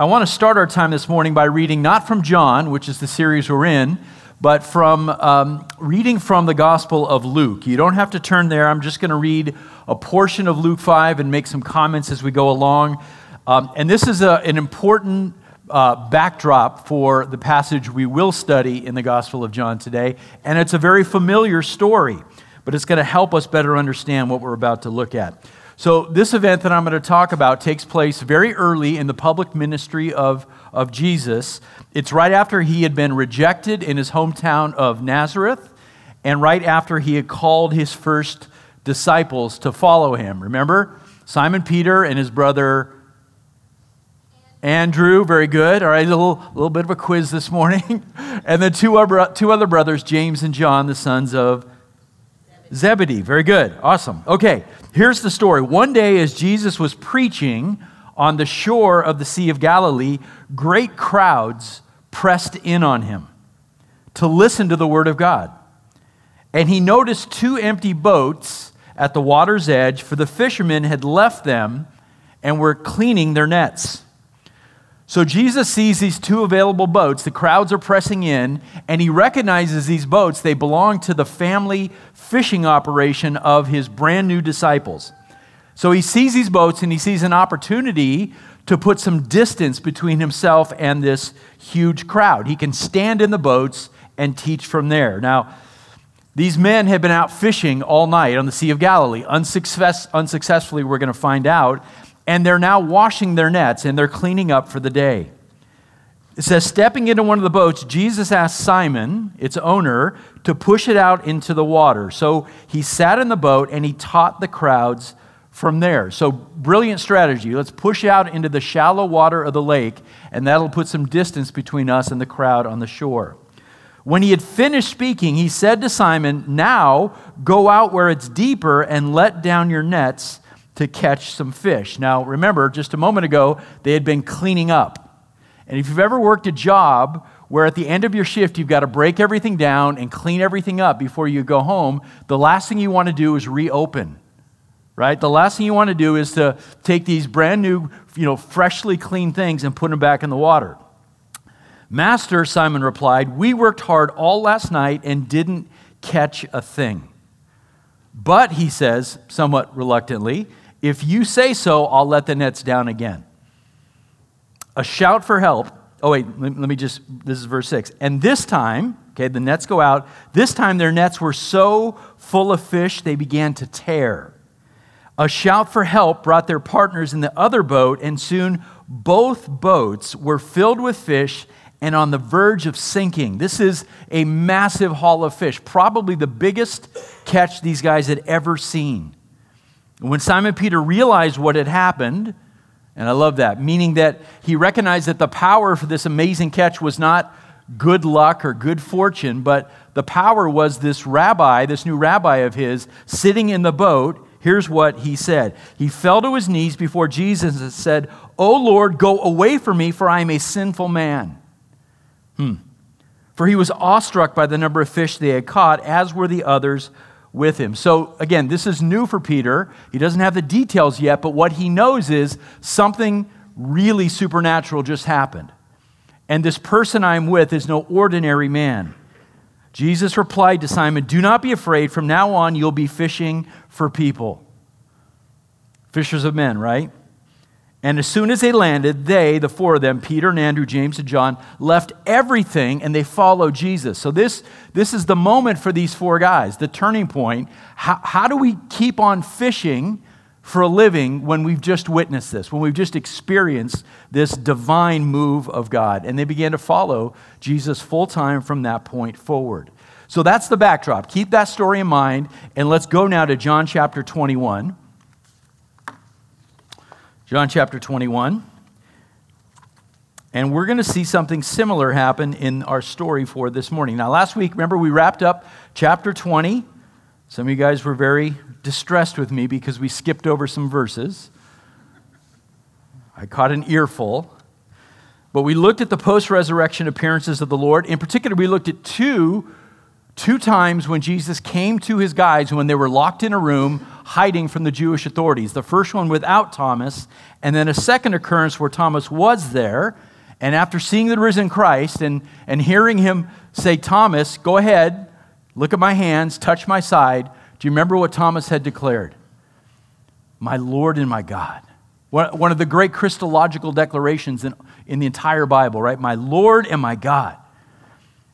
I want to start our time this morning by reading not from John, which is the series we're in, but from um, reading from the Gospel of Luke. You don't have to turn there. I'm just going to read a portion of Luke 5 and make some comments as we go along. Um, and this is a, an important uh, backdrop for the passage we will study in the Gospel of John today. And it's a very familiar story, but it's going to help us better understand what we're about to look at. So, this event that I'm going to talk about takes place very early in the public ministry of, of Jesus. It's right after he had been rejected in his hometown of Nazareth, and right after he had called his first disciples to follow him. Remember? Simon Peter and his brother Andrew, very good. All right, a little, little bit of a quiz this morning. and then two other, two other brothers, James and John, the sons of Zebedee. Very good. Awesome. Okay, here's the story. One day, as Jesus was preaching on the shore of the Sea of Galilee, great crowds pressed in on him to listen to the word of God. And he noticed two empty boats at the water's edge, for the fishermen had left them and were cleaning their nets. So Jesus sees these two available boats. The crowds are pressing in, and he recognizes these boats. They belong to the family fishing operation of his brand new disciples. So he sees these boats and he sees an opportunity to put some distance between himself and this huge crowd. He can stand in the boats and teach from there. Now, these men have been out fishing all night on the Sea of Galilee. Unsuccess- unsuccessfully, we're going to find out and they're now washing their nets and they're cleaning up for the day. It says, stepping into one of the boats, Jesus asked Simon, its owner, to push it out into the water. So he sat in the boat and he taught the crowds from there. So, brilliant strategy. Let's push out into the shallow water of the lake, and that'll put some distance between us and the crowd on the shore. When he had finished speaking, he said to Simon, Now go out where it's deeper and let down your nets to catch some fish. Now, remember, just a moment ago, they had been cleaning up. And if you've ever worked a job where at the end of your shift you've got to break everything down and clean everything up before you go home, the last thing you want to do is reopen. Right? The last thing you want to do is to take these brand new, you know, freshly cleaned things and put them back in the water. Master, Simon replied, We worked hard all last night and didn't catch a thing. But, he says, somewhat reluctantly, if you say so, I'll let the nets down again. A shout for help. Oh, wait, let me just, this is verse 6. And this time, okay, the nets go out. This time their nets were so full of fish they began to tear. A shout for help brought their partners in the other boat, and soon both boats were filled with fish and on the verge of sinking. This is a massive haul of fish, probably the biggest catch these guys had ever seen. When Simon Peter realized what had happened, and I love that, meaning that he recognized that the power for this amazing catch was not good luck or good fortune, but the power was this rabbi, this new rabbi of his, sitting in the boat. Here's what he said He fell to his knees before Jesus and said, O Lord, go away from me, for I am a sinful man. Hmm. For he was awestruck by the number of fish they had caught, as were the others with him. So, again, this is new for Peter. He doesn't have the details yet, but what he knows is something really supernatural just happened. And this person I'm with is no ordinary man. Jesus replied to Simon, Do not be afraid. From now on, you'll be fishing for people. Fishers of men, right? And as soon as they landed, they, the four of them, Peter and Andrew, James and John, left everything and they followed Jesus. So, this, this is the moment for these four guys, the turning point. How, how do we keep on fishing for a living when we've just witnessed this, when we've just experienced this divine move of God? And they began to follow Jesus full time from that point forward. So, that's the backdrop. Keep that story in mind, and let's go now to John chapter 21. John chapter 21. And we're going to see something similar happen in our story for this morning. Now, last week, remember, we wrapped up chapter 20. Some of you guys were very distressed with me because we skipped over some verses. I caught an earful. But we looked at the post resurrection appearances of the Lord. In particular, we looked at two two times when Jesus came to his guides when they were locked in a room hiding from the Jewish authorities. The first one without Thomas, and then a second occurrence where Thomas was there. And after seeing the risen Christ and, and hearing him say, Thomas, go ahead, look at my hands, touch my side, do you remember what Thomas had declared? My Lord and my God. One of the great Christological declarations in, in the entire Bible, right? My Lord and my God.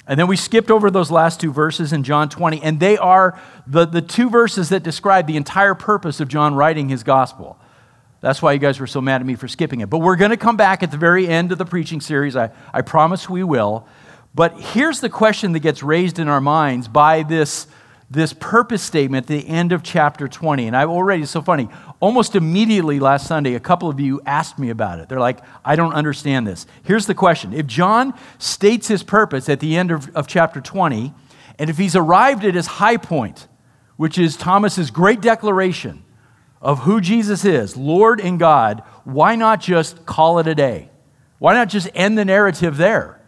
And then we skipped over those last two verses in John 20, and they are the, the two verses that describe the entire purpose of John writing his gospel. That's why you guys were so mad at me for skipping it. But we're going to come back at the very end of the preaching series. I, I promise we will. But here's the question that gets raised in our minds by this this purpose statement at the end of chapter 20. And I've already, it's so funny, almost immediately last Sunday, a couple of you asked me about it. They're like, I don't understand this. Here's the question If John states his purpose at the end of, of chapter 20, and if he's arrived at his high point, which is Thomas's great declaration of who Jesus is, Lord and God, why not just call it a day? Why not just end the narrative there?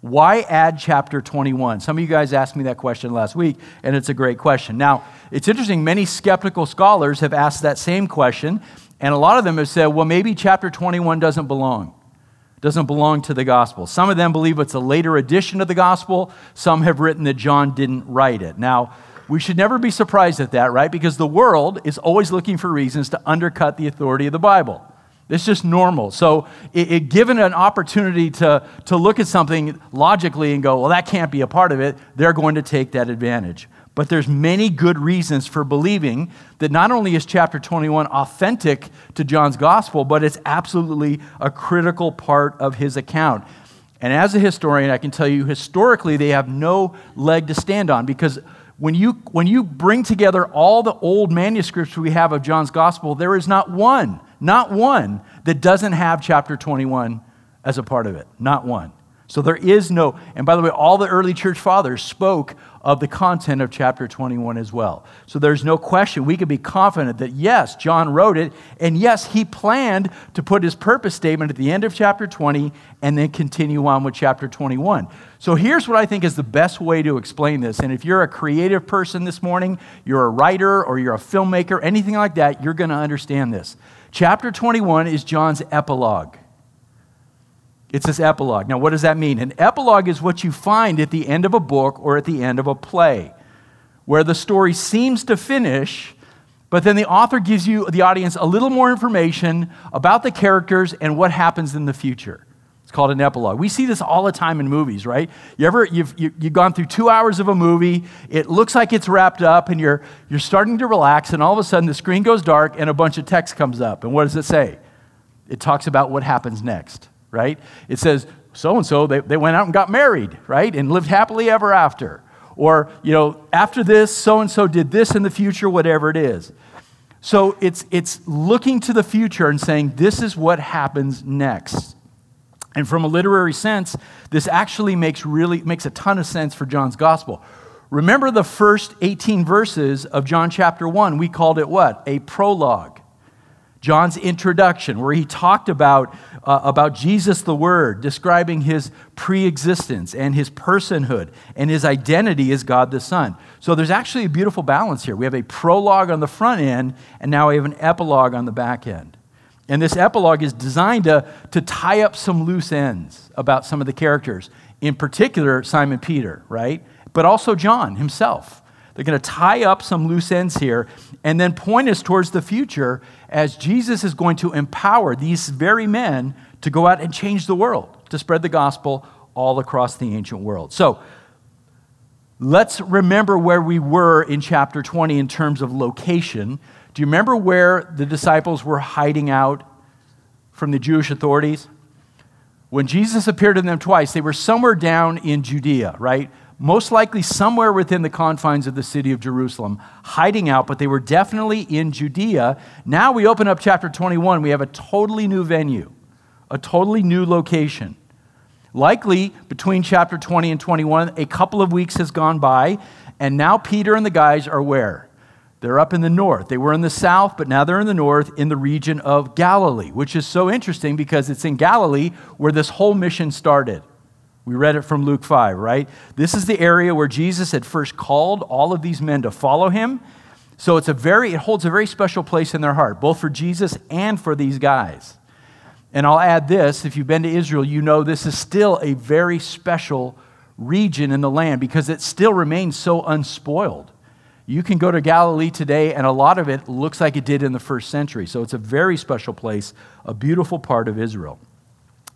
Why add chapter 21? Some of you guys asked me that question last week, and it's a great question. Now, it's interesting, many skeptical scholars have asked that same question, and a lot of them have said, well, maybe chapter 21 doesn't belong. Doesn't belong to the gospel. Some of them believe it's a later addition of the gospel. Some have written that John didn't write it. Now, we should never be surprised at that, right? Because the world is always looking for reasons to undercut the authority of the Bible. It's just normal. So, it, it, given an opportunity to, to look at something logically and go, well, that can't be a part of it, they're going to take that advantage. But there's many good reasons for believing that not only is chapter 21 authentic to John's gospel, but it's absolutely a critical part of his account. And as a historian, I can tell you historically they have no leg to stand on because when you, when you bring together all the old manuscripts we have of John's gospel, there is not one not one that doesn't have chapter 21 as a part of it. Not one. So there is no, and by the way, all the early church fathers spoke of the content of chapter 21 as well. So there's no question. We can be confident that yes, John wrote it, and yes, he planned to put his purpose statement at the end of chapter 20 and then continue on with chapter 21. So here's what I think is the best way to explain this. And if you're a creative person this morning, you're a writer or you're a filmmaker, anything like that, you're going to understand this. Chapter 21 is John's epilogue. It's this epilogue. Now, what does that mean? An epilogue is what you find at the end of a book or at the end of a play, where the story seems to finish, but then the author gives you, the audience, a little more information about the characters and what happens in the future. It's called an epilogue. We see this all the time in movies, right? You ever, you've, you, have you have gone through two hours of a movie, it looks like it's wrapped up, and you're, you're starting to relax, and all of a sudden the screen goes dark and a bunch of text comes up. And what does it say? It talks about what happens next, right? It says, so and so, they went out and got married, right? And lived happily ever after. Or, you know, after this, so and so did this in the future, whatever it is. So it's, it's looking to the future and saying, this is what happens next. And from a literary sense, this actually makes really makes a ton of sense for John's gospel. Remember the first 18 verses of John chapter 1, we called it what? A prologue. John's introduction, where he talked about, uh, about Jesus the Word, describing his pre existence and his personhood and his identity as God the Son. So there's actually a beautiful balance here. We have a prologue on the front end, and now we have an epilogue on the back end. And this epilogue is designed to, to tie up some loose ends about some of the characters, in particular, Simon Peter, right? But also John himself. They're going to tie up some loose ends here and then point us towards the future as Jesus is going to empower these very men to go out and change the world, to spread the gospel all across the ancient world. So let's remember where we were in chapter 20 in terms of location do you remember where the disciples were hiding out from the Jewish authorities? When Jesus appeared to them twice, they were somewhere down in Judea, right? Most likely somewhere within the confines of the city of Jerusalem, hiding out, but they were definitely in Judea. Now we open up chapter 21, we have a totally new venue, a totally new location. Likely between chapter 20 and 21, a couple of weeks has gone by, and now Peter and the guys are where? They're up in the north. They were in the south, but now they're in the north in the region of Galilee, which is so interesting because it's in Galilee where this whole mission started, We read it from Luke 5, right? This is the area where Jesus had first called all of these men to follow him. So it's a very, it holds a very special place in their heart, both for Jesus and for these guys. And I'll add this if you've been to Israel, you know this is still a very special region in the land because it still remains so unspoiled. You can go to Galilee today, and a lot of it looks like it did in the first century. So it's a very special place, a beautiful part of Israel.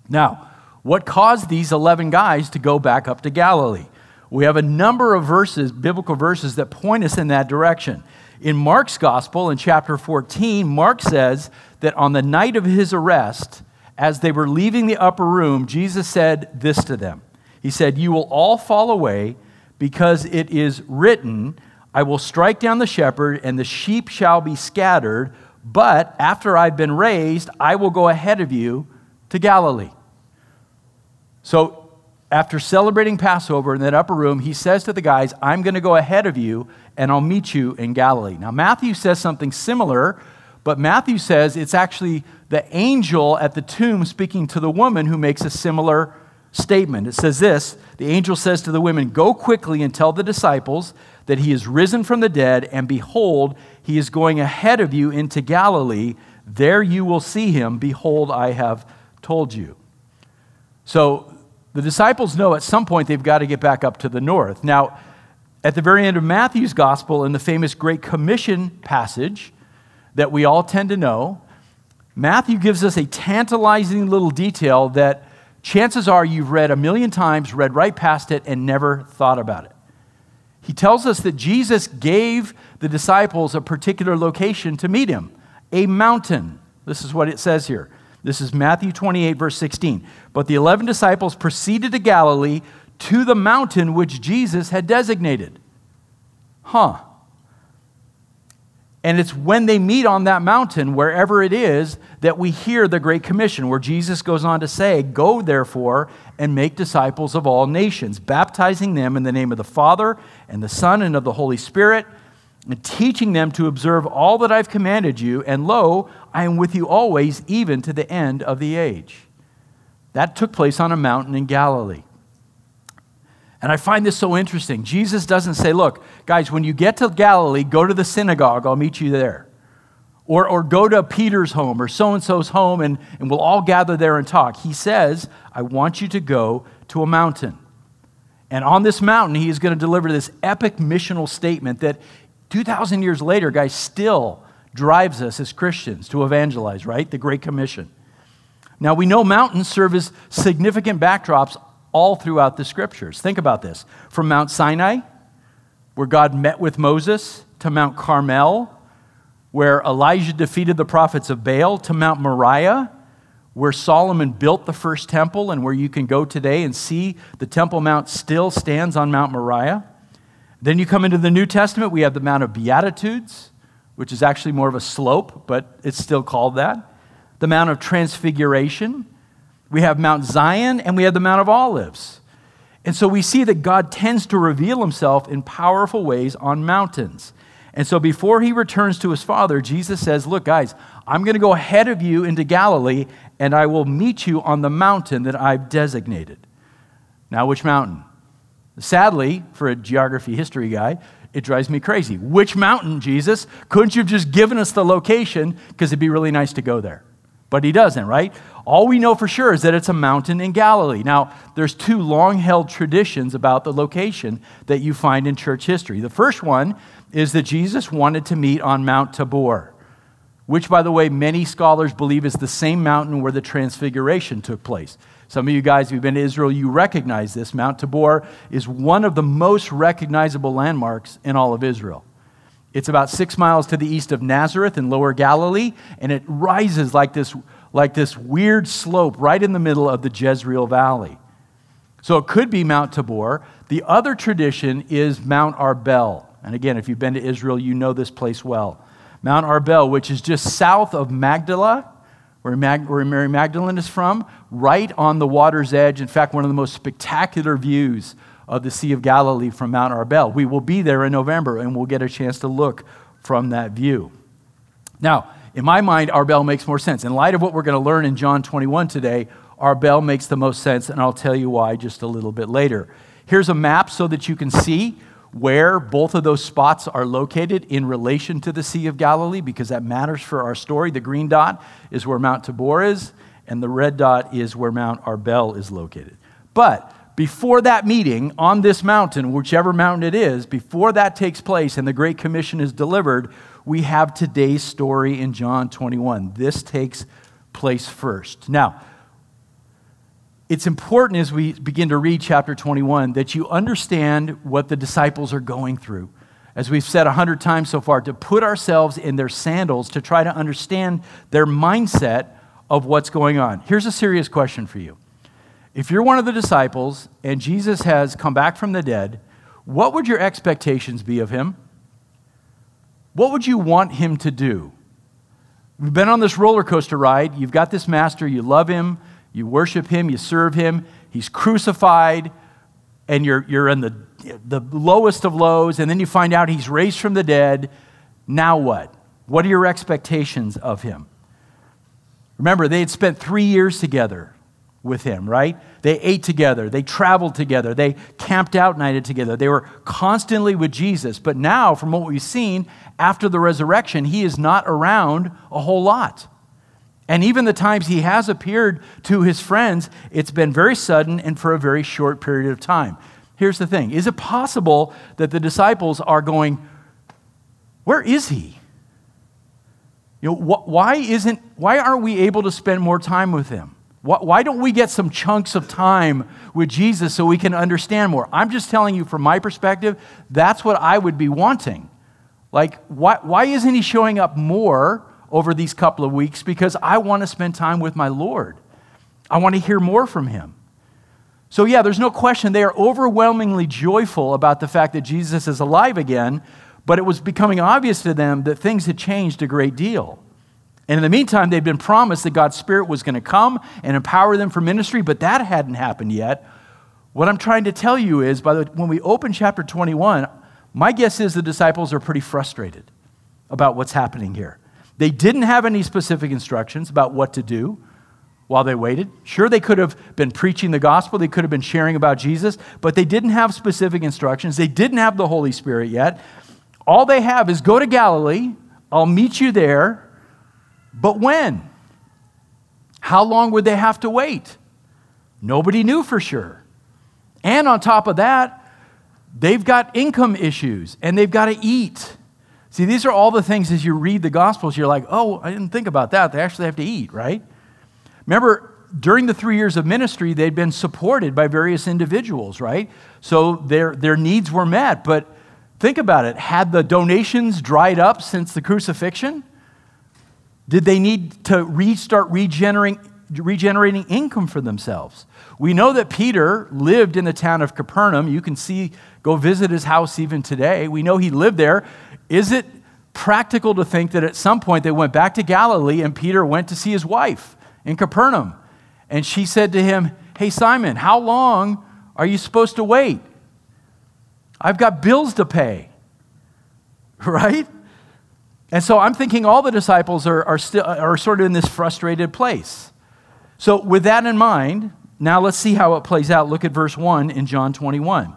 Now, what caused these 11 guys to go back up to Galilee? We have a number of verses, biblical verses, that point us in that direction. In Mark's gospel, in chapter 14, Mark says that on the night of his arrest, as they were leaving the upper room, Jesus said this to them He said, You will all fall away because it is written, I will strike down the shepherd, and the sheep shall be scattered. But after I've been raised, I will go ahead of you to Galilee. So, after celebrating Passover in that upper room, he says to the guys, I'm going to go ahead of you, and I'll meet you in Galilee. Now, Matthew says something similar, but Matthew says it's actually the angel at the tomb speaking to the woman who makes a similar statement. It says this The angel says to the women, Go quickly and tell the disciples that he is risen from the dead, and behold, he is going ahead of you into Galilee. There you will see him. Behold, I have told you. So the disciples know at some point they've got to get back up to the north. Now, at the very end of Matthew's gospel, in the famous Great Commission passage that we all tend to know, Matthew gives us a tantalizing little detail that chances are you've read a million times, read right past it, and never thought about it. He tells us that Jesus gave the disciples a particular location to meet him, a mountain. This is what it says here. This is Matthew 28, verse 16. But the 11 disciples proceeded to Galilee to the mountain which Jesus had designated. Huh. And it's when they meet on that mountain, wherever it is, that we hear the Great Commission, where Jesus goes on to say, Go therefore and make disciples of all nations, baptizing them in the name of the Father and the Son and of the Holy Spirit, and teaching them to observe all that I've commanded you. And lo, I am with you always, even to the end of the age. That took place on a mountain in Galilee. And I find this so interesting. Jesus doesn't say, look, guys, when you get to Galilee, go to the synagogue, I'll meet you there. Or, or go to Peter's home or so and so's home and, and we'll all gather there and talk. He says, I want you to go to a mountain. And on this mountain, he is going to deliver this epic missional statement that 2,000 years later, guys, still drives us as Christians to evangelize, right? The Great Commission. Now, we know mountains serve as significant backdrops all throughout the scriptures. Think about this from Mount Sinai, where God met with Moses, to Mount Carmel, where Elijah defeated the prophets of Baal, to Mount Moriah, where Solomon built the first temple, and where you can go today and see the Temple Mount still stands on Mount Moriah. Then you come into the New Testament, we have the Mount of Beatitudes, which is actually more of a slope, but it's still called that. The Mount of Transfiguration, we have Mount Zion and we have the Mount of Olives. And so we see that God tends to reveal himself in powerful ways on mountains. And so before he returns to his father, Jesus says, Look, guys, I'm going to go ahead of you into Galilee, and I will meet you on the mountain that I've designated. Now, which mountain? Sadly, for a geography history guy, it drives me crazy. Which mountain, Jesus? Couldn't you have just given us the location? Because it'd be really nice to go there. But he doesn't, right? All we know for sure is that it's a mountain in Galilee. Now, there's two long held traditions about the location that you find in church history. The first one is that Jesus wanted to meet on Mount Tabor, which, by the way, many scholars believe is the same mountain where the Transfiguration took place. Some of you guys who've been to Israel, you recognize this. Mount Tabor is one of the most recognizable landmarks in all of Israel. It's about six miles to the east of Nazareth in lower Galilee, and it rises like this like this weird slope right in the middle of the Jezreel Valley. So it could be Mount Tabor. The other tradition is Mount Arbel. And again, if you've been to Israel, you know this place well. Mount Arbel, which is just south of Magdala, where, Mag- where Mary Magdalene is from, right on the water's edge. In fact, one of the most spectacular views of the Sea of Galilee from Mount Arbel. We will be there in November and we'll get a chance to look from that view. Now, in my mind, Arbel makes more sense. In light of what we're going to learn in John 21 today, Arbel makes the most sense, and I'll tell you why just a little bit later. Here's a map so that you can see where both of those spots are located in relation to the Sea of Galilee, because that matters for our story. The green dot is where Mount Tabor is, and the red dot is where Mount Arbel is located. But before that meeting on this mountain, whichever mountain it is, before that takes place and the Great Commission is delivered, we have today's story in John 21. This takes place first. Now, it's important as we begin to read chapter 21 that you understand what the disciples are going through. As we've said a hundred times so far, to put ourselves in their sandals to try to understand their mindset of what's going on. Here's a serious question for you. If you're one of the disciples and Jesus has come back from the dead, what would your expectations be of him? What would you want him to do? We've been on this roller coaster ride. You've got this master, you love him, you worship him, you serve him. He's crucified, and you're, you're in the, the lowest of lows, and then you find out he's raised from the dead. Now what? What are your expectations of him? Remember, they had spent three years together with him, right? They ate together, they traveled together, they camped out nighted together. They were constantly with Jesus. But now, from what we've seen after the resurrection, he is not around a whole lot. And even the times he has appeared to his friends, it's been very sudden and for a very short period of time. Here's the thing Is it possible that the disciples are going, Where is he? You know, wh- why, isn't, why aren't we able to spend more time with him? Why, don't we get some chunks of time with Jesus so we can understand more? I'm just telling you from my perspective, that's what I would be wanting. Like, why, why isn't he showing up more? over these couple of weeks because I want to spend time with my Lord. I want to hear more from him. So, yeah, there's no question they are overwhelmingly joyful about the fact that Jesus is alive again, but it was becoming obvious to them that things had changed a great deal. And in the meantime, they'd been promised that God's Spirit was going to come and empower them for ministry, but that hadn't happened yet. What I'm trying to tell you is, by the, when we open chapter 21, my guess is the disciples are pretty frustrated about what's happening here. They didn't have any specific instructions about what to do while they waited. Sure, they could have been preaching the gospel, they could have been sharing about Jesus, but they didn't have specific instructions. They didn't have the Holy Spirit yet. All they have is go to Galilee, I'll meet you there, but when? How long would they have to wait? Nobody knew for sure. And on top of that, they've got income issues and they've got to eat. See, these are all the things as you read the Gospels, you're like, oh, I didn't think about that. They actually have to eat, right? Remember, during the three years of ministry, they'd been supported by various individuals, right? So their, their needs were met. But think about it had the donations dried up since the crucifixion? Did they need to restart regenerating, regenerating income for themselves? We know that Peter lived in the town of Capernaum. You can see, go visit his house even today. We know he lived there. Is it practical to think that at some point they went back to Galilee and Peter went to see his wife in Capernaum? And she said to him, Hey, Simon, how long are you supposed to wait? I've got bills to pay. Right? And so I'm thinking all the disciples are, are, still, are sort of in this frustrated place. So, with that in mind, now let's see how it plays out. Look at verse 1 in John 21.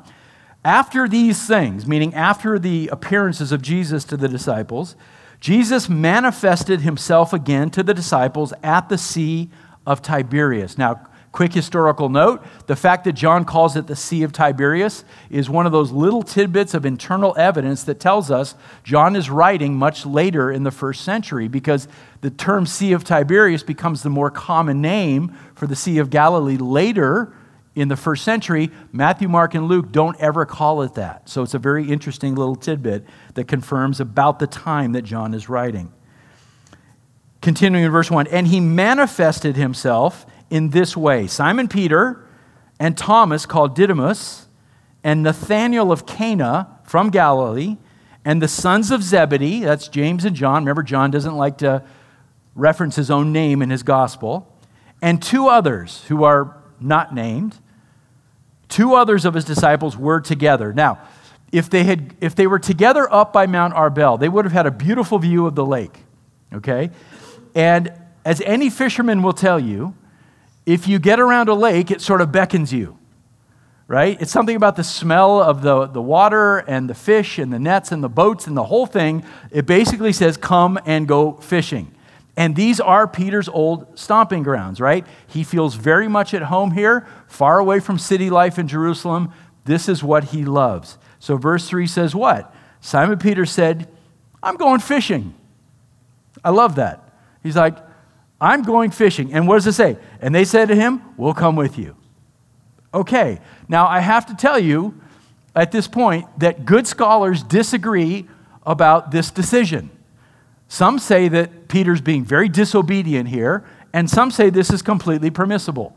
After these things, meaning after the appearances of Jesus to the disciples, Jesus manifested himself again to the disciples at the Sea of Tiberias. Now, quick historical note the fact that John calls it the Sea of Tiberias is one of those little tidbits of internal evidence that tells us John is writing much later in the first century because the term Sea of Tiberias becomes the more common name for the Sea of Galilee later in the first century, Matthew, Mark, and Luke don't ever call it that. So it's a very interesting little tidbit that confirms about the time that John is writing. Continuing in verse 1 And he manifested himself in this way Simon Peter and Thomas, called Didymus, and Nathanael of Cana from Galilee, and the sons of Zebedee, that's James and John. Remember, John doesn't like to reference his own name in his gospel, and two others who are not named Two others of his disciples were together. Now, if they, had, if they were together up by Mount Arbel, they would have had a beautiful view of the lake. Okay? And as any fisherman will tell you, if you get around a lake, it sort of beckons you, right? It's something about the smell of the, the water and the fish and the nets and the boats and the whole thing. It basically says, come and go fishing. And these are Peter's old stomping grounds, right? He feels very much at home here, far away from city life in Jerusalem. This is what he loves. So, verse 3 says, What? Simon Peter said, I'm going fishing. I love that. He's like, I'm going fishing. And what does it say? And they said to him, We'll come with you. Okay. Now, I have to tell you at this point that good scholars disagree about this decision. Some say that Peter's being very disobedient here, and some say this is completely permissible.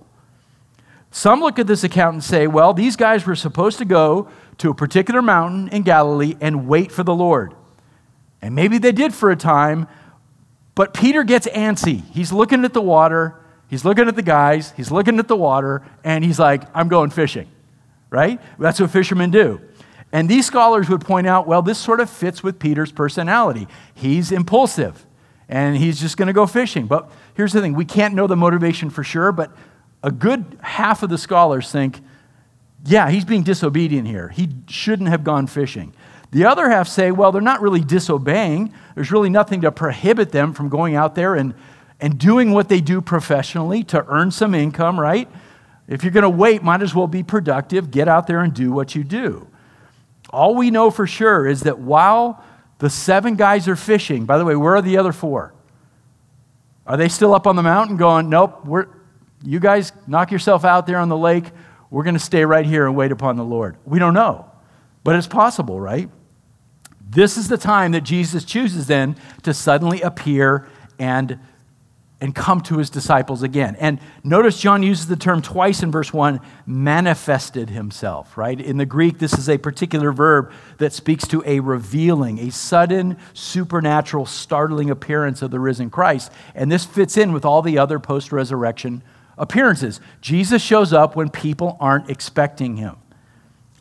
Some look at this account and say, well, these guys were supposed to go to a particular mountain in Galilee and wait for the Lord. And maybe they did for a time, but Peter gets antsy. He's looking at the water, he's looking at the guys, he's looking at the water, and he's like, I'm going fishing, right? That's what fishermen do. And these scholars would point out, well, this sort of fits with Peter's personality. He's impulsive and he's just going to go fishing. But here's the thing we can't know the motivation for sure, but a good half of the scholars think, yeah, he's being disobedient here. He shouldn't have gone fishing. The other half say, well, they're not really disobeying. There's really nothing to prohibit them from going out there and, and doing what they do professionally to earn some income, right? If you're going to wait, might as well be productive. Get out there and do what you do. All we know for sure is that while the seven guys are fishing, by the way, where are the other four? Are they still up on the mountain going, nope, we're, you guys knock yourself out there on the lake. We're going to stay right here and wait upon the Lord? We don't know, but it's possible, right? This is the time that Jesus chooses then to suddenly appear and and come to his disciples again. And notice John uses the term twice in verse 1 manifested himself, right? In the Greek, this is a particular verb that speaks to a revealing, a sudden, supernatural, startling appearance of the risen Christ. And this fits in with all the other post resurrection appearances. Jesus shows up when people aren't expecting him.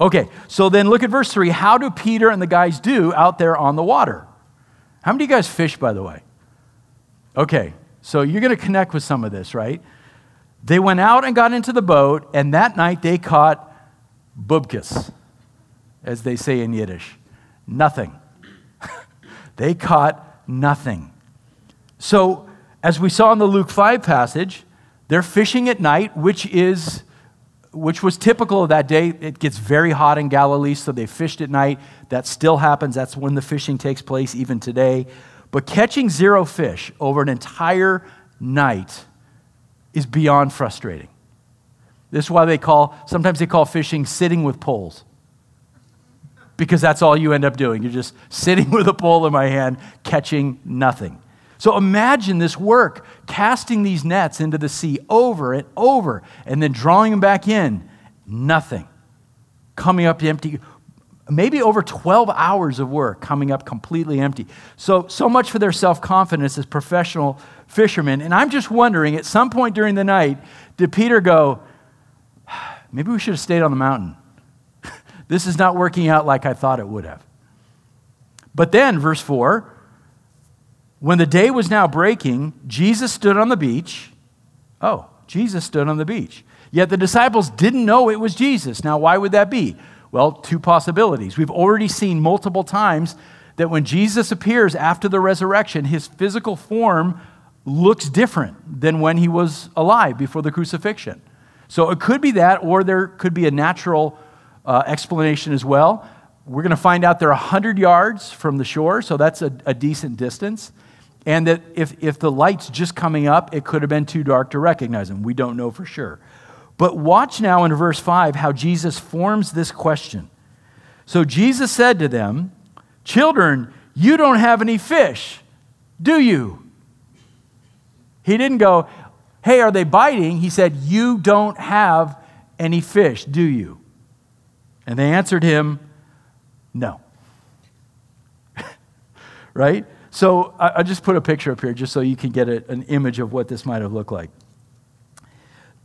Okay, so then look at verse 3. How do Peter and the guys do out there on the water? How many of you guys fish, by the way? Okay, so you're going to connect with some of this, right? They went out and got into the boat, and that night they caught bubkis, as they say in Yiddish. Nothing. they caught nothing. So, as we saw in the Luke 5 passage, they're fishing at night, which is which was typical of that day. It gets very hot in Galilee, so they fished at night. That still happens. That's when the fishing takes place even today. But catching zero fish over an entire night is beyond frustrating. This is why they call, sometimes they call fishing sitting with poles. Because that's all you end up doing. You're just sitting with a pole in my hand, catching nothing. So imagine this work, casting these nets into the sea over and over, and then drawing them back in. Nothing. Coming up empty maybe over 12 hours of work coming up completely empty. So, so much for their self confidence as professional fishermen. And I'm just wondering, at some point during the night, did Peter go, maybe we should have stayed on the mountain? this is not working out like I thought it would have. But then, verse 4 when the day was now breaking, Jesus stood on the beach. Oh, Jesus stood on the beach. Yet the disciples didn't know it was Jesus. Now, why would that be? Well, two possibilities. We've already seen multiple times that when Jesus appears after the resurrection, his physical form looks different than when he was alive before the crucifixion. So it could be that, or there could be a natural uh, explanation as well. We're going to find out they're 100 yards from the shore, so that's a, a decent distance. And that if, if the light's just coming up, it could have been too dark to recognize him. We don't know for sure. But watch now in verse 5 how Jesus forms this question. So Jesus said to them, Children, you don't have any fish, do you? He didn't go, Hey, are they biting? He said, You don't have any fish, do you? And they answered him, No. right? So I, I, just put a picture up here just so you can get a, an image of what this might have looked like.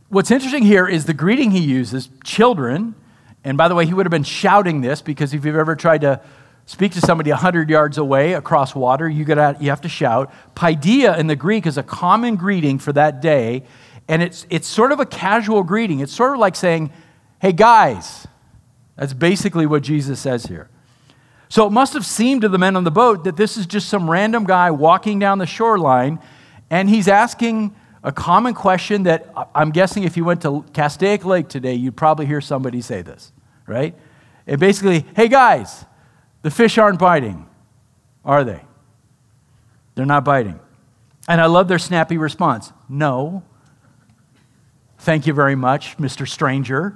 What's interesting here is the greeting he uses, children. And by the way, he would have been shouting this because if you've ever tried to speak to somebody 100 yards away across water, you, gotta, you have to shout. Paideia in the Greek is a common greeting for that day, And it's, it's sort of a casual greeting. It's sort of like saying, hey, guys. That's basically what Jesus says here. So it must have seemed to the men on the boat that this is just some random guy walking down the shoreline, and he's asking a common question that I'm guessing if you went to Castaic Lake today, you'd probably hear somebody say this, right? And basically, hey guys, the fish aren't biting, are they? They're not biting. And I love their snappy response no. Thank you very much, Mr. Stranger.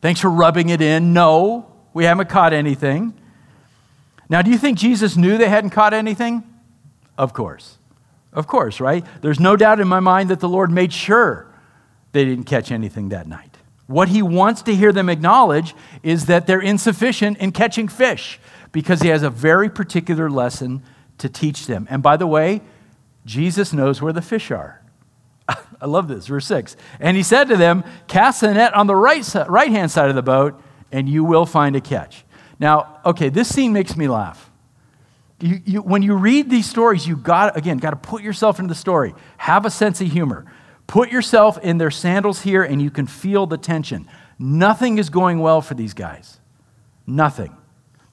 Thanks for rubbing it in. No, we haven't caught anything. Now, do you think Jesus knew they hadn't caught anything? Of course. Of course, right? There's no doubt in my mind that the Lord made sure they didn't catch anything that night. What he wants to hear them acknowledge is that they're insufficient in catching fish because he has a very particular lesson to teach them. And by the way, Jesus knows where the fish are. I love this, verse 6. And he said to them, Cast the net on the right, right hand side of the boat, and you will find a catch. Now, okay, this scene makes me laugh. You, you, when you read these stories, you got again got to put yourself into the story. Have a sense of humor. Put yourself in their sandals here, and you can feel the tension. Nothing is going well for these guys. Nothing.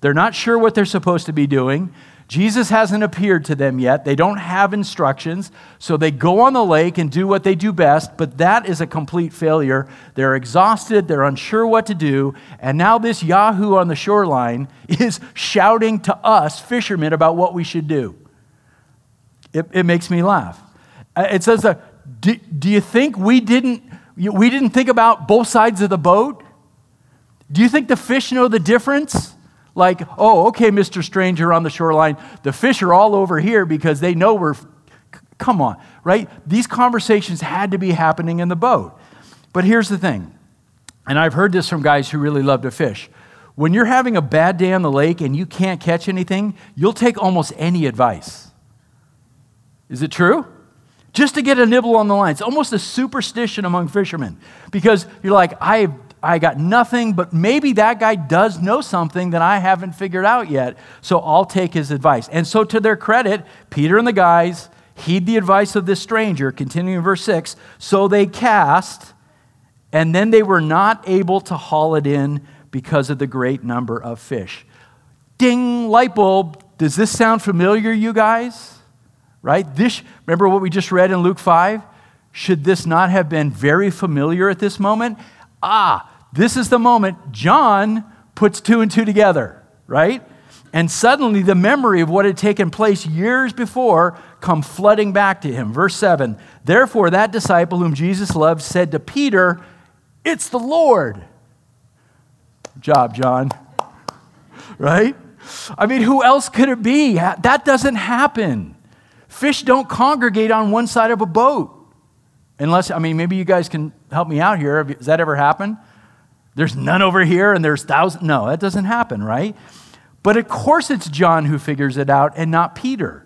They're not sure what they're supposed to be doing. Jesus hasn't appeared to them yet. They don't have instructions, so they go on the lake and do what they do best, but that is a complete failure. They're exhausted, they're unsure what to do, and now this Yahoo on the shoreline is shouting to us, fishermen, about what we should do. It, it makes me laugh. Uh, it says, uh, do, do you think we didn't, we didn't think about both sides of the boat? Do you think the fish know the difference? Like, oh, okay, Mr. Stranger on the shoreline, the fish are all over here because they know we're. Come on, right? These conversations had to be happening in the boat. But here's the thing, and I've heard this from guys who really love to fish. When you're having a bad day on the lake and you can't catch anything, you'll take almost any advice. Is it true? Just to get a nibble on the line. It's almost a superstition among fishermen because you're like, I've I got nothing, but maybe that guy does know something that I haven't figured out yet. So I'll take his advice. And so, to their credit, Peter and the guys heed the advice of this stranger, continuing in verse 6. So they cast, and then they were not able to haul it in because of the great number of fish. Ding, light bulb. Does this sound familiar, you guys? Right? This, remember what we just read in Luke 5? Should this not have been very familiar at this moment? Ah, this is the moment John puts two and two together, right? And suddenly the memory of what had taken place years before come flooding back to him. Verse 7 Therefore, that disciple whom Jesus loved said to Peter, It's the Lord. Job, John. right? I mean, who else could it be? That doesn't happen. Fish don't congregate on one side of a boat. Unless, I mean, maybe you guys can help me out here. Has that ever happened? There's none over here and there's thousands. No, that doesn't happen, right? But of course it's John who figures it out and not Peter.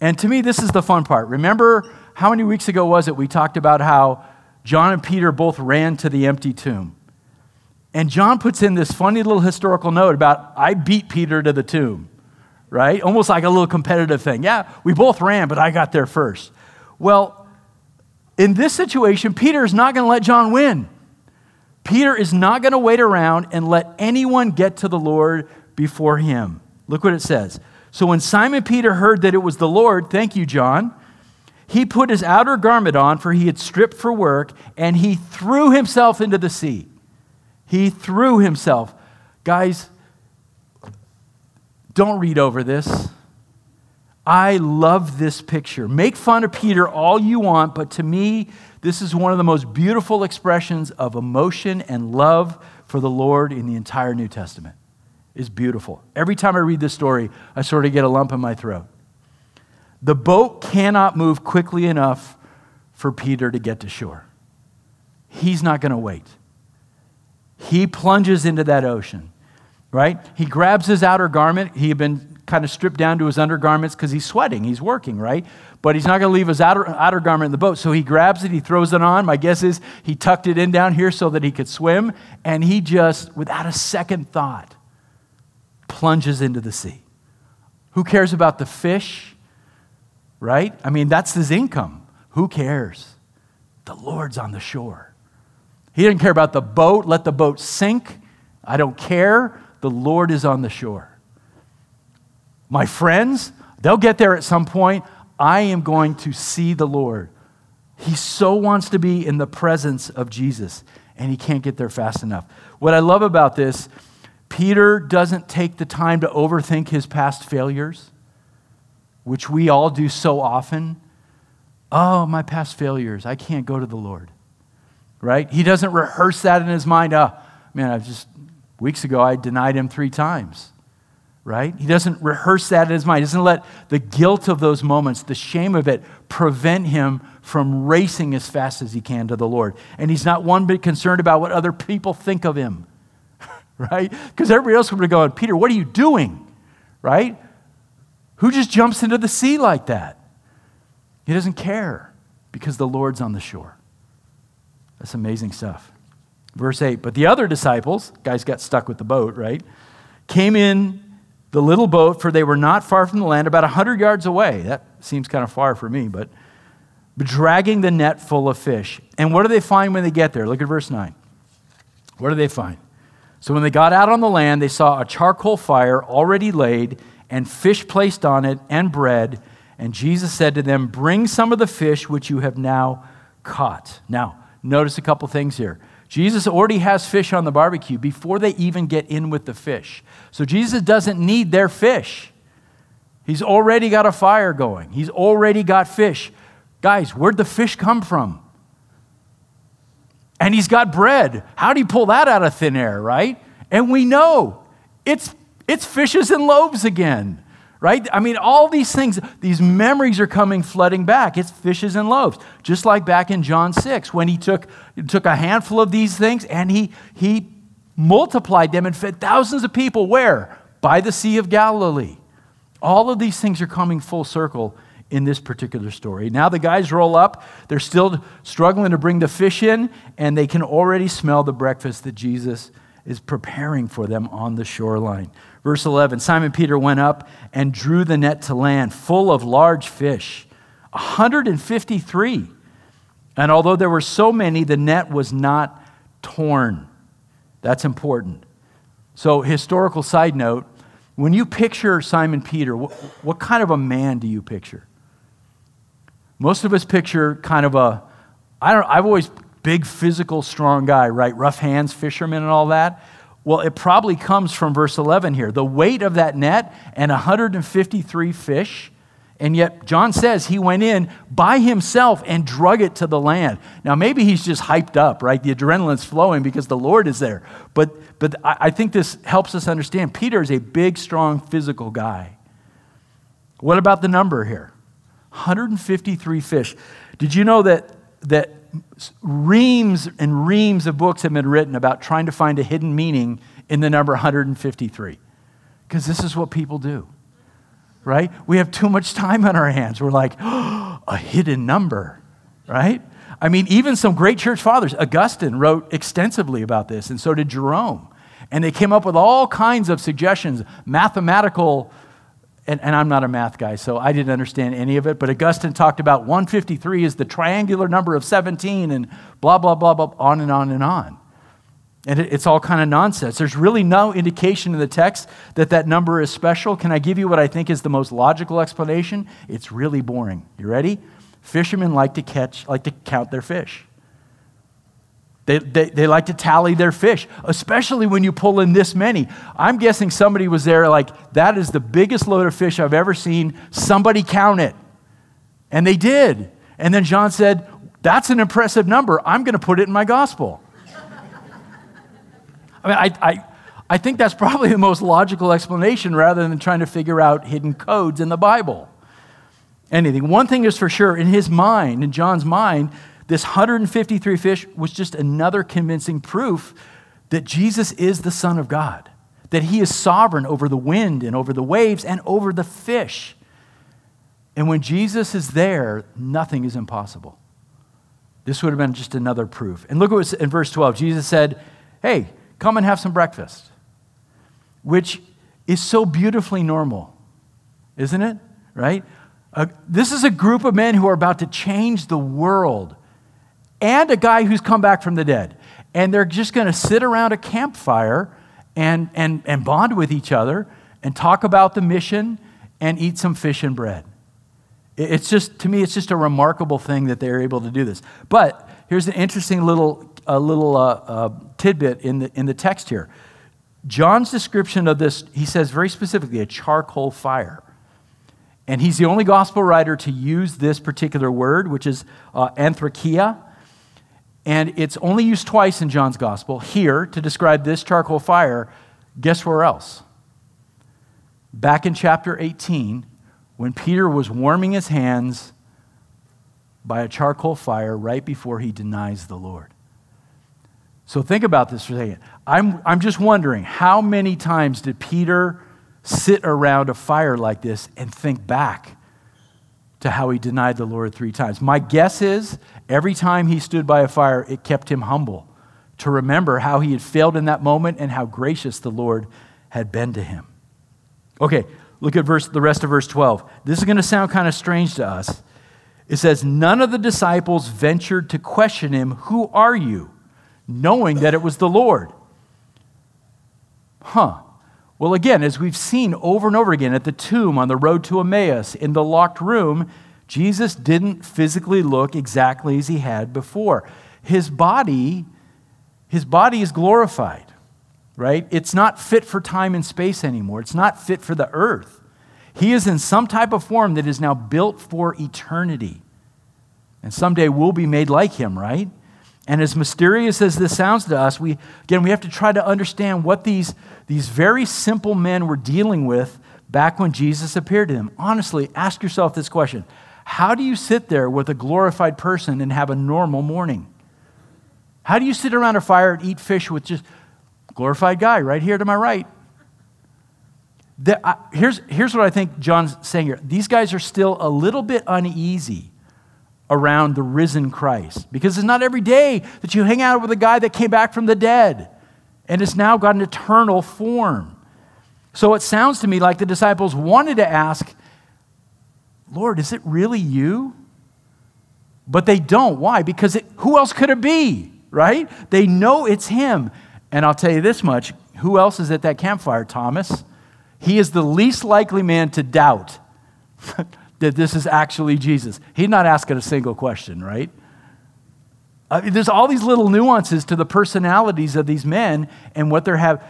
And to me, this is the fun part. Remember how many weeks ago was it we talked about how John and Peter both ran to the empty tomb? And John puts in this funny little historical note about, I beat Peter to the tomb, right? Almost like a little competitive thing. Yeah, we both ran, but I got there first. Well, in this situation, Peter is not going to let John win. Peter is not going to wait around and let anyone get to the Lord before him. Look what it says. So when Simon Peter heard that it was the Lord, thank you, John, he put his outer garment on, for he had stripped for work, and he threw himself into the sea. He threw himself. Guys, don't read over this. I love this picture. Make fun of Peter all you want, but to me, this is one of the most beautiful expressions of emotion and love for the Lord in the entire New Testament. It's beautiful. Every time I read this story, I sort of get a lump in my throat. The boat cannot move quickly enough for Peter to get to shore. He's not going to wait. He plunges into that ocean, right? He grabs his outer garment. He had been kind of stripped down to his undergarments because he's sweating, he's working, right? But he's not going to leave his outer, outer garment in the boat. So he grabs it, he throws it on. My guess is he tucked it in down here so that he could swim. And he just, without a second thought, plunges into the sea. Who cares about the fish, right? I mean, that's his income. Who cares? The Lord's on the shore. He didn't care about the boat. Let the boat sink. I don't care. The Lord is on the shore. My friends, they'll get there at some point. I am going to see the Lord. He so wants to be in the presence of Jesus, and he can't get there fast enough. What I love about this, Peter doesn't take the time to overthink his past failures, which we all do so often. Oh, my past failures. I can't go to the Lord right? He doesn't rehearse that in his mind. Oh, man, I've just, weeks ago, I denied him three times, right? He doesn't rehearse that in his mind. He doesn't let the guilt of those moments, the shame of it, prevent him from racing as fast as he can to the Lord. And he's not one bit concerned about what other people think of him, right? Because everybody else would be going, Peter, what are you doing, right? Who just jumps into the sea like that? He doesn't care because the Lord's on the shore. That's amazing stuff. Verse 8, but the other disciples, guys got stuck with the boat, right? Came in the little boat, for they were not far from the land, about a 100 yards away. That seems kind of far for me, but dragging the net full of fish. And what do they find when they get there? Look at verse 9. What do they find? So when they got out on the land, they saw a charcoal fire already laid, and fish placed on it, and bread. And Jesus said to them, Bring some of the fish which you have now caught. Now, Notice a couple things here. Jesus already has fish on the barbecue before they even get in with the fish. So Jesus doesn't need their fish. He's already got a fire going, he's already got fish. Guys, where'd the fish come from? And he's got bread. How do you pull that out of thin air, right? And we know it's, it's fishes and loaves again right? I mean, all these things, these memories are coming flooding back. It's fishes and loaves, just like back in John 6 when he took, took a handful of these things and he, he multiplied them and fed thousands of people. Where? By the Sea of Galilee. All of these things are coming full circle in this particular story. Now the guys roll up. They're still struggling to bring the fish in, and they can already smell the breakfast that Jesus is preparing for them on the shoreline. Verse 11 Simon Peter went up and drew the net to land, full of large fish, 153. And although there were so many, the net was not torn. That's important. So, historical side note when you picture Simon Peter, what, what kind of a man do you picture? Most of us picture kind of a, I don't I've always big physical strong guy, right? Rough hands, fisherman and all that. Well, it probably comes from verse 11 here. The weight of that net and 153 fish. And yet, John says he went in by himself and drug it to the land. Now, maybe he's just hyped up, right? The adrenaline's flowing because the Lord is there. But, but I think this helps us understand Peter is a big, strong, physical guy. What about the number here? 153 fish. Did you know that, that reams and reams of books have been written about trying to find a hidden meaning in the number 153. Because this is what people do, right? We have too much time on our hands. We're like, oh, a hidden number, right? I mean, even some great church fathers, Augustine wrote extensively about this, and so did Jerome. And they came up with all kinds of suggestions, mathematical and, and, I'm not a math guy, so I didn't understand any of it, but Augustine talked about 153 is the triangular number of 17 and blah, blah, blah, blah, on and on and on. And it, it's all kind of nonsense. There's really no indication in the text that that number is special. Can I give you what I think is the most logical explanation? It's really boring. You ready? Fishermen like to catch, like to count their fish. They, they, they, like to tally their fish, especially when you pull in this many. I'm guessing somebody was there like, that is the biggest load of fish I've ever seen. Somebody count it. And they did. And then John said, That's an impressive number. I'm going to put it in my gospel. I mean, I, I, I think that's probably the most logical explanation rather than trying to figure out hidden codes in the Bible. Anything. One thing is for sure in his mind, in John's mind, this 153 fish was just another convincing proof that Jesus is the Son of God, that he is sovereign over the wind and over the waves and over the fish. And when Jesus is there, nothing is impossible. This would have been just another proof. And look what in verse 12. Jesus said, Hey, come and have some breakfast, which is so beautifully normal, isn't it? Right? Uh, this is a group of men who are about to change the world and a guy who's come back from the dead. And they're just going to sit around a campfire and, and, and bond with each other and talk about the mission and eat some fish and bread. It's just, to me, it's just a remarkable thing that they're able to do this. But here's an interesting little, a little uh, uh, tidbit in the, in the text here. John's description of this, he says very specifically, a charcoal fire. And he's the only gospel writer to use this particular word, which is uh, anthrakia. And it's only used twice in John's gospel here to describe this charcoal fire. Guess where else? Back in chapter 18, when Peter was warming his hands by a charcoal fire right before he denies the Lord. So think about this for a second. I'm, I'm just wondering how many times did Peter sit around a fire like this and think back to how he denied the Lord three times? My guess is every time he stood by a fire, it kept him humble to remember how he had failed in that moment and how gracious the Lord had been to him. Okay, look at verse, the rest of verse 12. This is going to sound kind of strange to us. It says, None of the disciples ventured to question him, Who are you? knowing that it was the Lord. Huh. Well, again, as we've seen over and over again at the tomb, on the road to Emmaus, in the locked room, Jesus didn't physically look exactly as he had before. His body, his body is glorified, right? It's not fit for time and space anymore. It's not fit for the earth. He is in some type of form that is now built for eternity. And someday we'll be made like him, right? And as mysterious as this sounds to us, we, again, we have to try to understand what these, these very simple men were dealing with back when Jesus appeared to them. Honestly, ask yourself this question How do you sit there with a glorified person and have a normal morning? How do you sit around a fire and eat fish with just glorified guy right here to my right? The, uh, here's, here's what I think John's saying here. These guys are still a little bit uneasy around the risen Christ. Because it's not every day that you hang out with a guy that came back from the dead and has now got an eternal form. So it sounds to me like the disciples wanted to ask, Lord, is it really you? But they don't. Why? Because it, who else could it be, right? They know it's him. And I'll tell you this much who else is at that campfire? Thomas. He is the least likely man to doubt that this is actually Jesus. He's not asking a single question, right? I mean, there's all these little nuances to the personalities of these men and what they're have.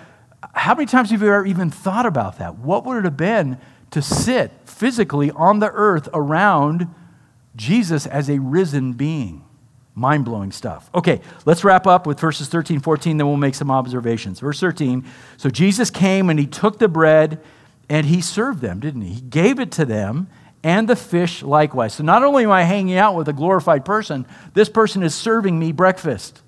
How many times have you ever even thought about that? What would it have been to sit physically on the earth around Jesus as a risen being? Mind blowing stuff. Okay, let's wrap up with verses 13, 14, then we'll make some observations. Verse 13 So Jesus came and he took the bread and he served them, didn't he? He gave it to them and the fish likewise. So not only am I hanging out with a glorified person, this person is serving me breakfast.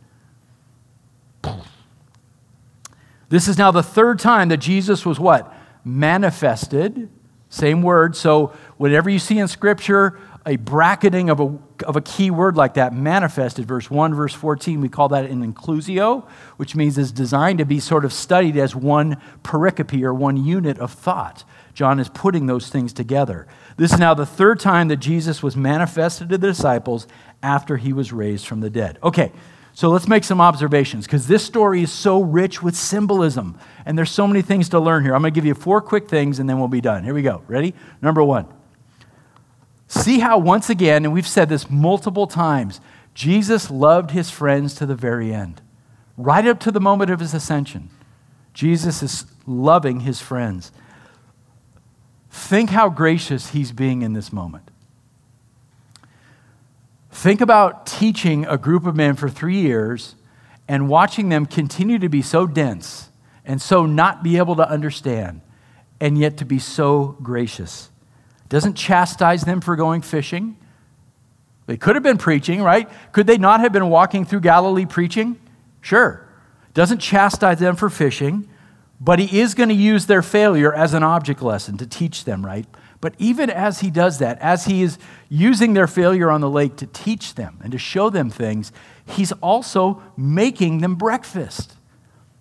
This is now the third time that Jesus was what? Manifested. Same word. So whatever you see in Scripture, a bracketing of a, of a key word like that, manifested, verse 1, verse 14, we call that an inclusio, which means it's designed to be sort of studied as one pericope or one unit of thought. John is putting those things together. This is now the third time that Jesus was manifested to the disciples after he was raised from the dead. Okay, so let's make some observations because this story is so rich with symbolism and there's so many things to learn here. I'm going to give you four quick things and then we'll be done. Here we go. Ready? Number one. See how, once again, and we've said this multiple times, Jesus loved his friends to the very end, right up to the moment of his ascension. Jesus is loving his friends. Think how gracious he's being in this moment. Think about teaching a group of men for three years and watching them continue to be so dense and so not be able to understand, and yet to be so gracious. Doesn't chastise them for going fishing. They could have been preaching, right? Could they not have been walking through Galilee preaching? Sure. Doesn't chastise them for fishing. But he is going to use their failure as an object lesson to teach them, right? But even as he does that, as he is using their failure on the lake to teach them and to show them things, he's also making them breakfast.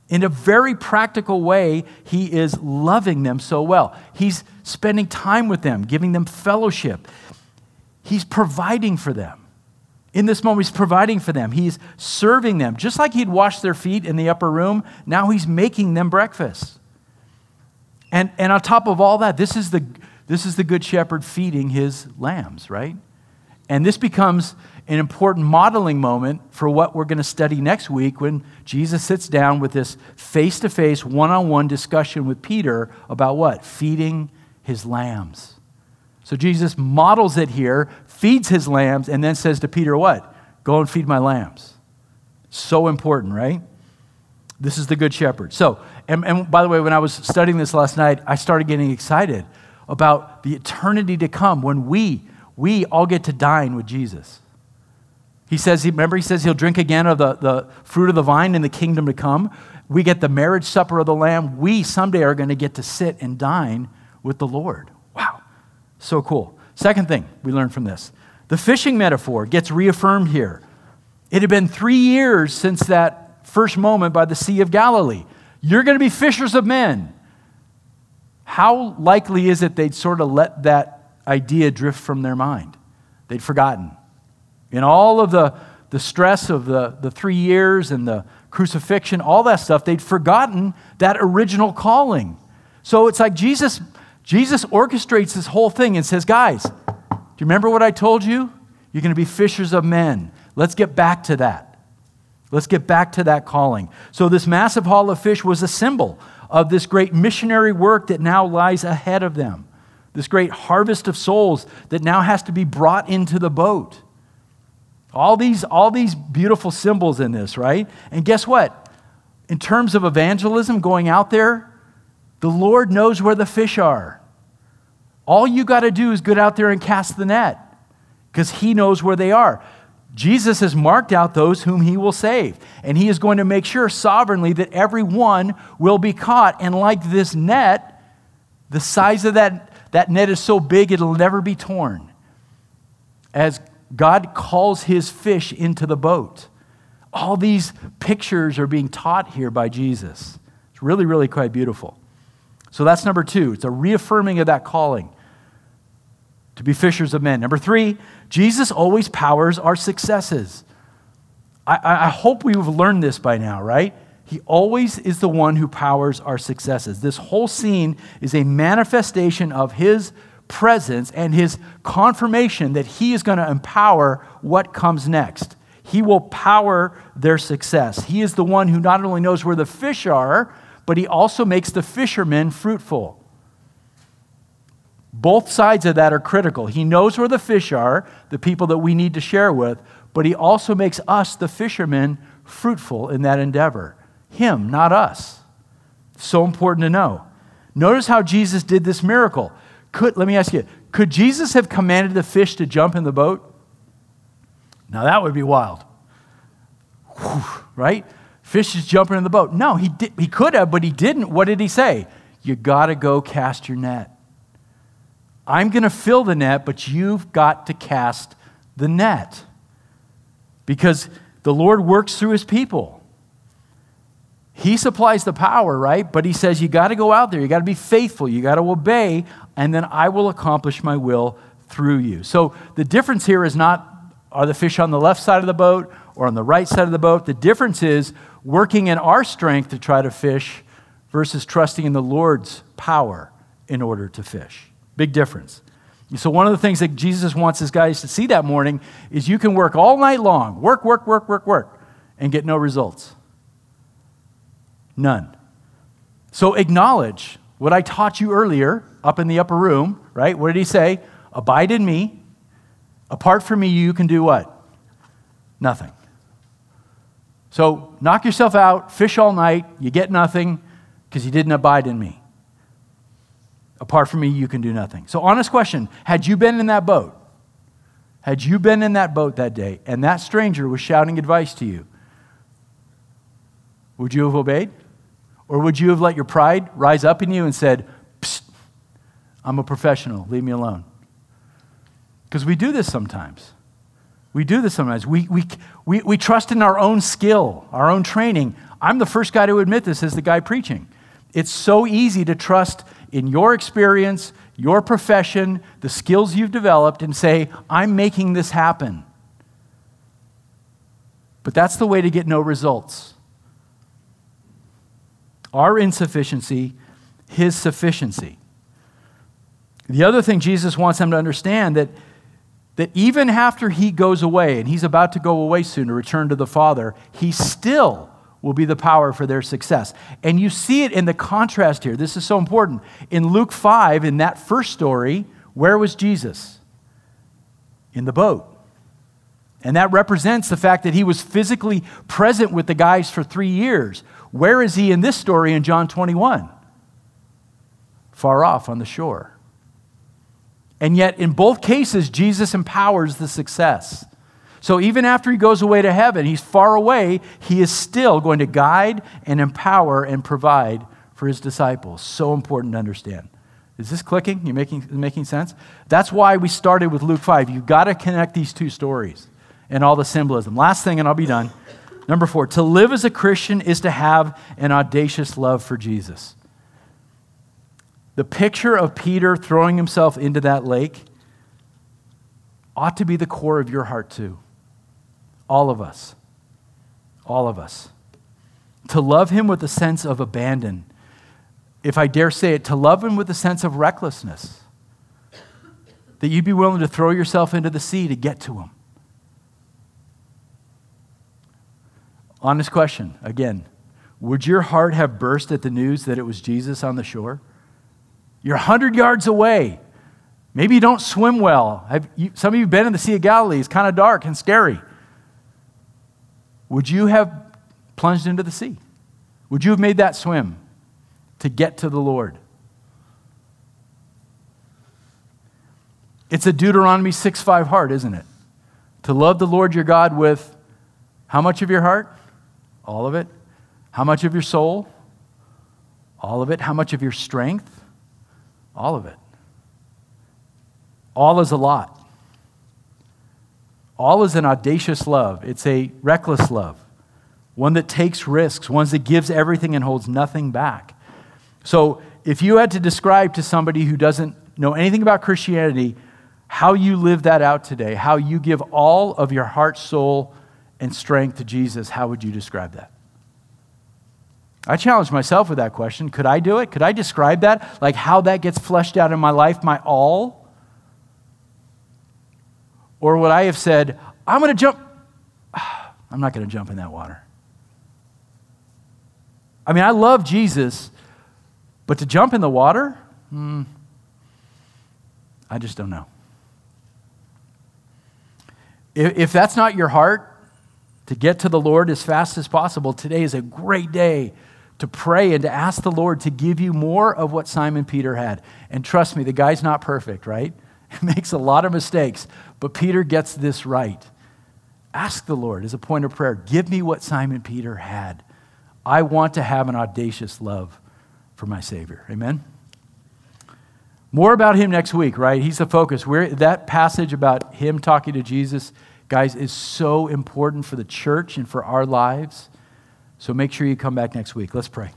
In a very practical way, he is loving them so well. He's spending time with them, giving them fellowship. He's providing for them In this moment, he's providing for them. He's serving them. Just like he'd washed their feet in the upper room, now he's making them breakfast. And, and on top of all that, this is, the, this is the good shepherd feeding his lambs, right? And this becomes an important modeling moment for what we're going to study next week when Jesus sits down with this face to face, one on one discussion with Peter about what? Feeding his lambs. So Jesus models it here, feeds his lambs, and then says to Peter, What? Go and feed my lambs. So important, right? This is the Good Shepherd. So, and, and by the way, when I was studying this last night, I started getting excited about the eternity to come when we, we all get to dine with Jesus. He says, remember, he says he'll drink again of the, the fruit of the vine in the kingdom to come. We get the marriage supper of the Lamb. We someday are going to get to sit and dine with the Lord. Wow, so cool. Second thing we learned from this the fishing metaphor gets reaffirmed here. It had been three years since that first moment by the Sea of Galilee. You're going to be fishers of men. How likely is it they'd sort of let that idea drift from their mind? They'd forgotten. In all of the, the stress of the, the three years and the crucifixion, all that stuff, they'd forgotten that original calling. So it's like Jesus, Jesus orchestrates this whole thing and says, Guys, do you remember what I told you? You're going to be fishers of men. Let's get back to that. Let's get back to that calling. So, this massive haul of fish was a symbol of this great missionary work that now lies ahead of them, this great harvest of souls that now has to be brought into the boat. All these, all these beautiful symbols in this, right? And guess what? In terms of evangelism, going out there, the Lord knows where the fish are. All you got to do is get out there and cast the net because He knows where they are. Jesus has marked out those whom He will save, and He is going to make sure sovereignly that everyone will be caught. And like this net, the size of that, that net is so big it'll never be torn. As God calls his fish into the boat. All these pictures are being taught here by Jesus. It's really, really quite beautiful. So that's number two. It's a reaffirming of that calling to be fishers of men. Number three, Jesus always powers our successes. I, I hope we've learned this by now, right? He always is the one who powers our successes. This whole scene is a manifestation of his presence and his confirmation that he is going to empower what comes next. He will power their success. He is the one who not only knows where the fish are, but he also makes the fishermen fruitful. Both sides of that are critical. He knows where the fish are, the people that we need to share with, but he also makes us, the fishermen, fruitful in that endeavor. Him, not us. So important to know. Notice how Jesus did this miracle. Could, let me ask you, could Jesus have commanded the fish to jump in the boat? Now that would be wild. Whew, right? Fish is jumping in the boat. No, he, he could have, but he didn't. What did he say? You got to go cast your net. I'm going to fill the net, but you've got to cast the net. Because the Lord works through his people. He supplies the power, right? But he says you got to go out there. You got to be faithful. You got to obey and then I will accomplish my will through you. So the difference here is not are the fish on the left side of the boat or on the right side of the boat. The difference is working in our strength to try to fish versus trusting in the Lord's power in order to fish. Big difference. So, one of the things that Jesus wants his guys to see that morning is you can work all night long, work, work, work, work, work, and get no results. None. So, acknowledge what I taught you earlier up in the upper room, right? What did he say? Abide in me. Apart from me, you can do what? Nothing. So knock yourself out, fish all night, you get nothing because you didn't abide in me. Apart from me, you can do nothing. So, honest question had you been in that boat, had you been in that boat that day and that stranger was shouting advice to you, would you have obeyed? Or would you have let your pride rise up in you and said, Psst, I'm a professional, leave me alone? Because we do this sometimes. We do this sometimes. We, we, we, we trust in our own skill, our own training. I'm the first guy to admit this as the guy preaching. It's so easy to trust in your experience, your profession, the skills you've developed, and say, I'm making this happen. But that's the way to get no results. Our insufficiency, his sufficiency. The other thing Jesus wants them to understand that, that even after he goes away, and he's about to go away soon to return to the Father, he still will be the power for their success. And you see it in the contrast here. This is so important. In Luke 5, in that first story, where was Jesus? In the boat. And that represents the fact that he was physically present with the guys for three years. Where is he in this story in John 21? Far off on the shore. And yet, in both cases, Jesus empowers the success. So even after he goes away to heaven, he's far away, he is still going to guide and empower and provide for his disciples. So important to understand. Is this clicking? You making making sense? That's why we started with Luke 5. You've got to connect these two stories and all the symbolism. Last thing, and I'll be done. Number four, to live as a Christian is to have an audacious love for Jesus. The picture of Peter throwing himself into that lake ought to be the core of your heart, too. All of us. All of us. To love him with a sense of abandon. If I dare say it, to love him with a sense of recklessness. That you'd be willing to throw yourself into the sea to get to him. Honest question, again. Would your heart have burst at the news that it was Jesus on the shore? You're 100 yards away. Maybe you don't swim well. You, some of you have been in the Sea of Galilee. It's kind of dark and scary. Would you have plunged into the sea? Would you have made that swim to get to the Lord? It's a Deuteronomy 6 5 heart, isn't it? To love the Lord your God with how much of your heart? All of it. How much of your soul? All of it. How much of your strength? All of it. All is a lot. All is an audacious love, it's a reckless love, one that takes risks, one that gives everything and holds nothing back. So, if you had to describe to somebody who doesn't know anything about Christianity how you live that out today, how you give all of your heart, soul, and strength to Jesus, how would you describe that? I challenged myself with that question. Could I do it? Could I describe that? Like how that gets fleshed out in my life, my all? Or would I have said, I'm going to jump? I'm not going to jump in that water. I mean, I love Jesus, but to jump in the water? Hmm, I just don't know. If, if that's not your heart, to get to the Lord as fast as possible, today is a great day to pray and to ask the Lord to give you more of what Simon Peter had. And trust me, the guy's not perfect, right? He makes a lot of mistakes, but Peter gets this right. Ask the Lord as a point of prayer give me what Simon Peter had. I want to have an audacious love for my Savior. Amen? More about him next week, right? He's the focus. We're, that passage about him talking to Jesus, guys, is so important for the church and for our lives. So make sure you come back next week. Let's pray.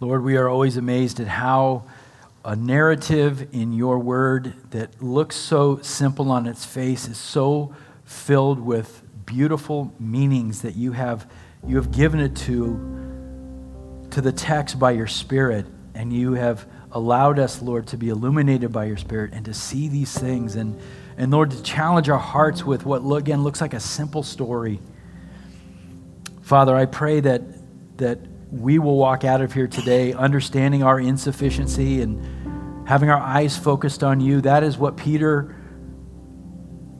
Lord, we are always amazed at how a narrative in your word that looks so simple on its face is so filled with beautiful meanings that you have you have given it to to the text by your spirit and you have allowed us lord to be illuminated by your spirit and to see these things and and lord to challenge our hearts with what again looks like a simple story father i pray that that we will walk out of here today understanding our insufficiency and having our eyes focused on you. That is what Peter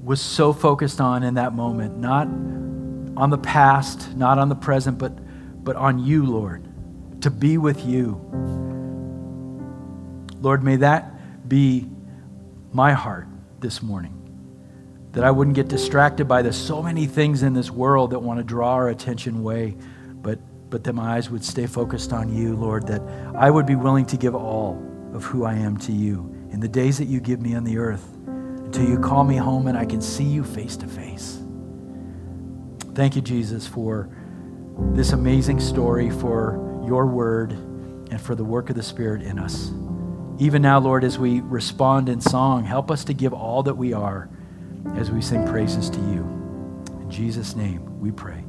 was so focused on in that moment. Not on the past, not on the present, but, but on you, Lord, to be with you. Lord, may that be my heart this morning. That I wouldn't get distracted by the so many things in this world that want to draw our attention away but but that my eyes would stay focused on you, Lord, that I would be willing to give all of who I am to you in the days that you give me on the earth until you call me home and I can see you face to face. Thank you, Jesus, for this amazing story, for your word, and for the work of the Spirit in us. Even now, Lord, as we respond in song, help us to give all that we are as we sing praises to you. In Jesus' name we pray.